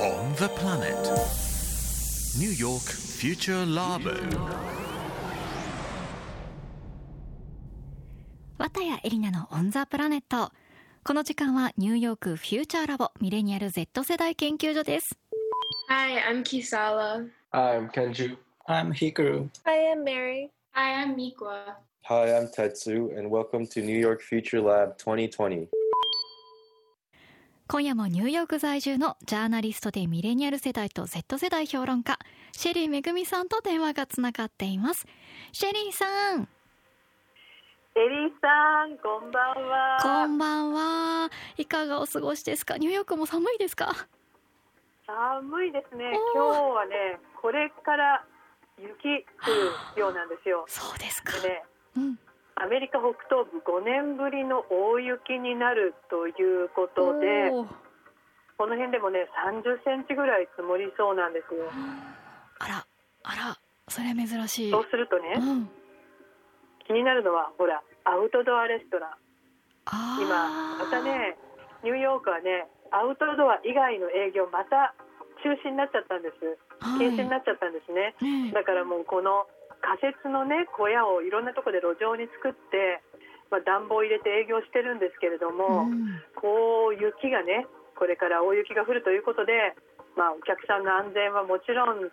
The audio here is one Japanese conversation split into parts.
On the planet. New York Future Labo. 綿谷エリナのオンザプラネットこの時間はニューヨークフューチャーラボミレニアル Z 世代研究所です Hi, I'm Kisala. I'm Kenju. I'm Hikaru. I am Mary. Hi, I'm Mikwa. Hi, I'm Tetsu, and welcome to New York Future Lab 2020. 今夜もニューヨーク在住のジャーナリストでミレニアル世代と Z 世代評論家シェリーめぐみさんと電話がつながっています。シェリーさん。エリーさん、こんばんは。こんばんは。いかがお過ごしですか？ニューヨークも寒いですか？寒いですね。今日はね、これから雪降るようなんですよ。そうですか。でね、うんアメリカ北東部5年ぶりの大雪になるということで、この辺でもね、30センチぐらい積もりそうなんですよ。あらあらそれは珍しいそうするとね、うん気になるのは、ほら、アウトドアレストラン。今、またね、ニューヨークはね、アウトドア以外の営業、また中止になっちゃったんです。はい禁止になっちゃったんですね。だからもうこの仮設のね小屋をいろんなところで路上に作って、まあ、暖房を入れて営業してるんですけれども、うん。こう雪がねこれから大雪が降るということで、まあ、お客さんの安全はもちろん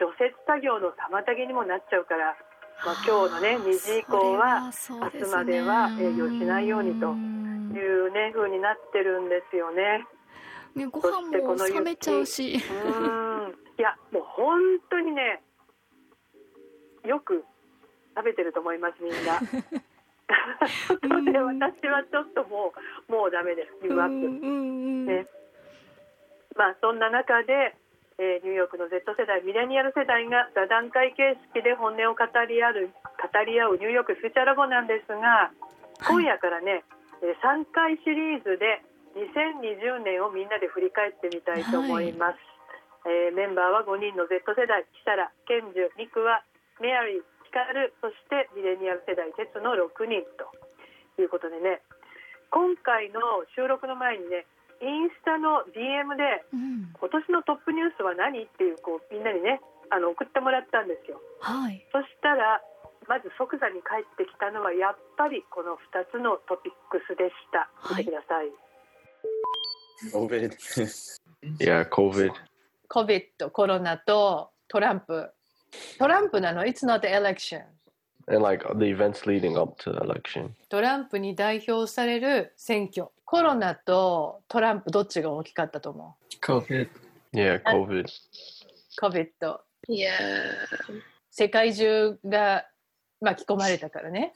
除雪作業の妨げにもなっちゃうから、まあ、今日のね2時以降は明日までは営業しないようにとうん。いうね風になってるんですよね。ねご飯も冷めちゃうし。うーん。いやもう本当にねよく食べてると思いますみんな。本当で私はちょっともうもうダメですギブアップ。ね。まあそんな中で、えーニューヨークの Z 世代ミレニアル世代が座談会形式で本音を語り合う語り合うニューヨークフューチャーラボなんですが今夜からね、えー3回シリーズで2020年をみんなで振り返ってみたいと思います、えーメンバーは5人の Z 世代キサラ、ケンジュ、ニクはメアリー、ヒカルそしてミレニアル世代テツの6人と。いうことでね今回の収録の前にねインスタの DM でうん。今年のトップニュースは何っていうこうみんなにねあの送ってもらったんですよ。はい。そしたらまず即座に帰ってきたのはやっぱりこの2つのトピックスでした。はい。見てください、COVID. yeah, COVID. COVID コロナとトランプトランプなの？It's not the election. And like the events leading up to the election. トランプに代表される選挙。コロナとトランプどっちが大きかったと思 COVID. Yeah, COVID. う COVID Yeah. 世界中が巻き込まれたからね。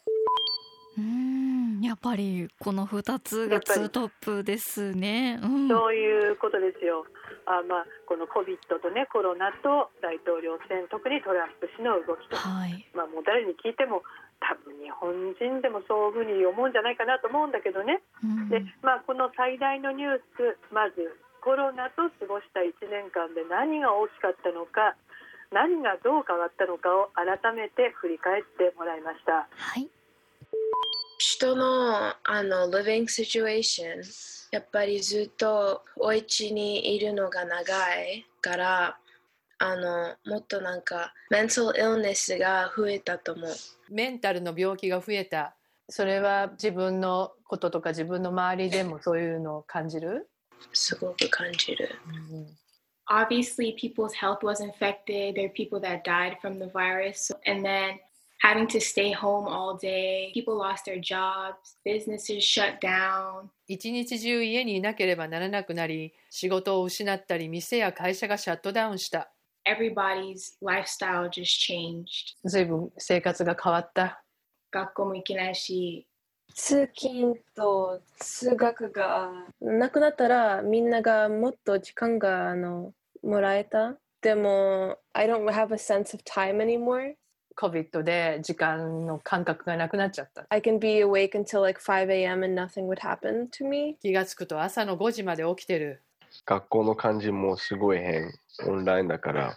うんやっぱりこの2つがツートップですね。うん。そういうことですよあ、まあ、この COVID とねコロナと大統領選特にトランプ氏の動きと、はい。まあ、もう誰に聞いても多分日本人でもそういうふうに思うんじゃないかなと思うんだけどね。うん。で、まあ、この最大のニュースまずコロナと過ごした1年間で何が大きかったのか何がどう変わったのかを改めて振り返ってもらいました。はい。人のあの living situation やっぱりずっとお家にいるのが長いからあのもっとなんか mental illness が増えたと思うメンタルの病気が増えたそれは自分のこととか自分の周りでもそういうのを感じる、すごく感じる obviously people's health was infected. There are people that died from the virus. And then having to stay home all day, people lost their jobs, businesses shut down. 一日中家にいなければならなくなり仕事を失ったり店や会社がシャットダウンした Everybody's lifestyle just changed. 随分生活が変わった学校も行けないし、通勤と通学がなくなったらみんながもっと時間があのもらえた。でも、I don't have a sense of time anymore. COVID で時間の感覚がなくなっちゃった I can be awake until like 5 a.m. and nothing would happen to me. 気がつくと朝の5時まで起きてる学校の感じもすごい変。オンラインだから、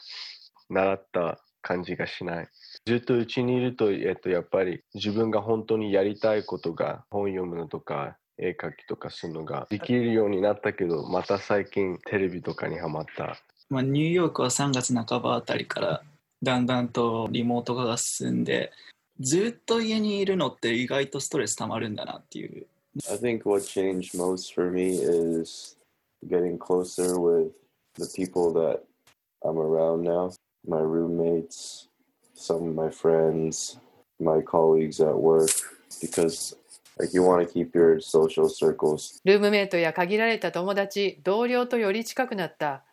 習った感じがしない。ずっとうちにいると、えっと、やっぱり自分が本当にやりたいことが本読むのとか絵描きとかするのができるようになったけど、また最近テレビとかにハマった。まあ、ニューヨークは3月半ばあたりからだんだんとリモート化が進んでずっと家にいるのって意外とストレスたまるんだなっていう I think what changed most for me is getting closer with the people that I'm around now my roommates, some of my friends, my colleagues at work, because like you want to keep your social circles ルームメイトや限られた友達、同僚とより近くなった。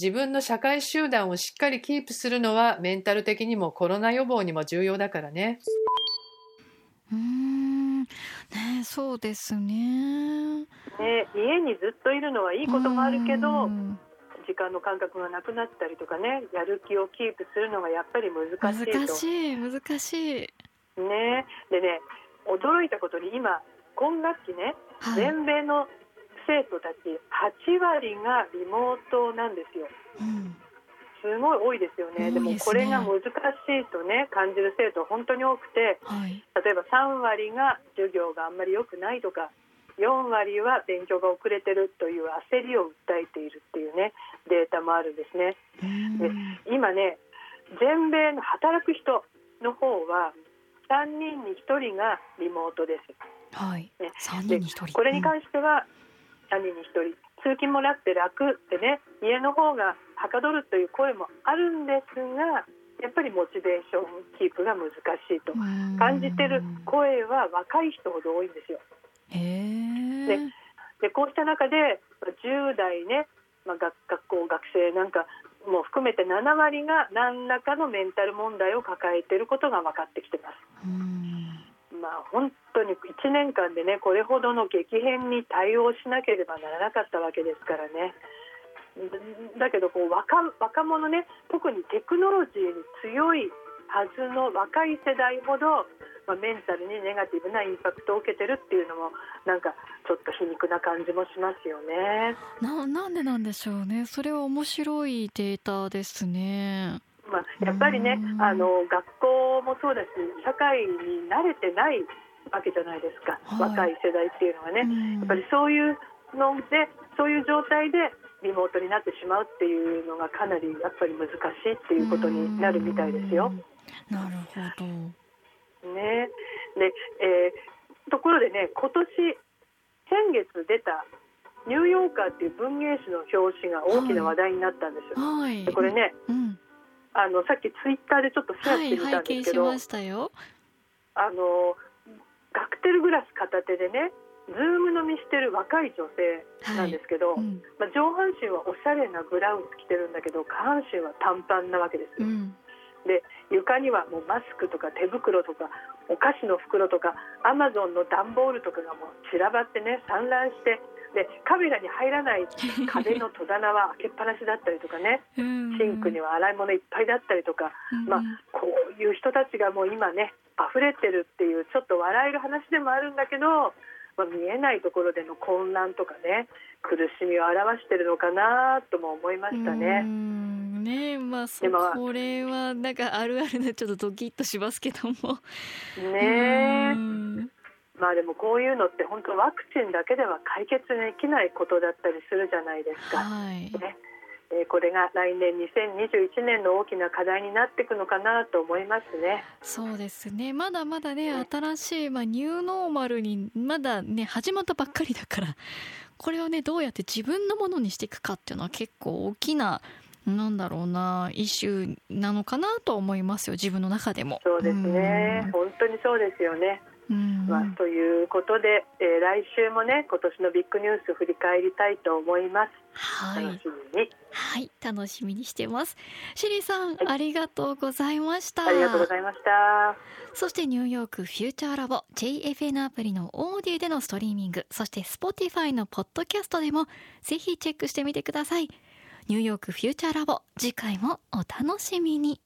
自分の社会集団をしっかりキープするのはメンタル的にもコロナ予防にも重要だからね。うーん。ねえそうですね。ね、家にずっといるのはいいこともあるけどうん。時間の感覚がなくなったりとかねやる気をキープするのがやっぱり難しいと。難しい難しい。ね、でね驚いたことに今今学期ねはい。全米の生徒たち8割がリモートなんですよ。うんすごい多いですよね。でも多いですねこれが難しいとね感じる生徒本当に多くてはい例えば3割が授業があんまり良くないとか4割は勉強が遅れてるという焦りを訴えているっていうねデータもあるんですね。うんで今ね全米の働く人の方は3人に1人がリモートです。はいね3で人に1人これに関しては3人に1人通勤も楽で楽ってね家の方がはかどるという声もあるんですがやっぱりモチベーションキープが難しいとうん感じてる声は若い人ほど多いんですよ。ででこうした中で10代ね、まあ、学学校学生なんかも含めて7割が何らかのメンタル問題を抱えていることが分かってきてます。うんまあ、本当に1年間でねこれほどの激変に対応しなければならなかったわけですからね。だだけどこう若若者ね特にテクノロジーに強いはずの若い世代ほど、まあ、メンタルにネガティブなインパクトを受けてるっていうのもなんかちょっと皮肉な感じもしますよね。ななんでなんでしょうねそれは面白いデータですねまあ、やっぱりねうんあの学校もそうだし社会に慣れてないわけじゃないですか、はい。若い世代っていうのはね。うん。やっぱりそういうのでそういう状態でリモートになってしまうっていうのがかなりやっぱり難しいっていうことになるみたいですよ。なるほど。ね、で、えーところでね今年先月出た「ニューヨーカー」っていう文芸誌の表紙が大きな話題になったんですよ。はい。でこれねうん。あのさっきツイッターでちょっとシェアはいしてみたんですけど、しましたよ。あのカクテルグラス片手でねズーム飲みしてる若い女性なんですけど、うん。まあ、上半身はおしゃれなブラウス着てるんだけど下半身は短パンなわけですよ。うん。で床にはもうマスクとか手袋とかお菓子の袋とかアマゾンの段ボールとかがもう散らばってね散乱してでカメラに入らない壁の戸棚は開けっぱなしだったりとかねシ シンクには洗い物いっぱいだったりとか、まあ、こういう人たちがもう今ね溢れてるっていうちょっと笑える話でもあるんだけど、まあ、見えないところでの混乱とかね苦しみを表してるのかなとも思いましたうね。ん。ねまあそこれはなんかあるあるでちょっとドキッとしますけども。ねまあでもこういうのって本当ワクチンだけでは解決できないことだったりするじゃないですか。はい。ねえーこれが来年2021年の大きな課題になっていくのかなと思いますね。そうですねまだまだね新しい、まあ、ニューノーマルにまだね始まったばっかりだからこれをねどうやって自分のものにしていくかっていうのは結構大きななんだろうなイシューなのかなと思いますよ自分の中でもそうですね。本当にそうですよね。うんまあ、ということで、えー来週もね今年のビッグニュース振り返りたいと思います。はい。楽しみに。はい楽しみにしてます。シリさん、ありがとうございました。ありがとうございました。そしてニューヨークフューチャーラボ JFN アプリのオーディでのストリーミングそして Spotify のポッドキャストでもぜひチェックしてみてください。ニューヨークフューチャーラボ次回もお楽しみに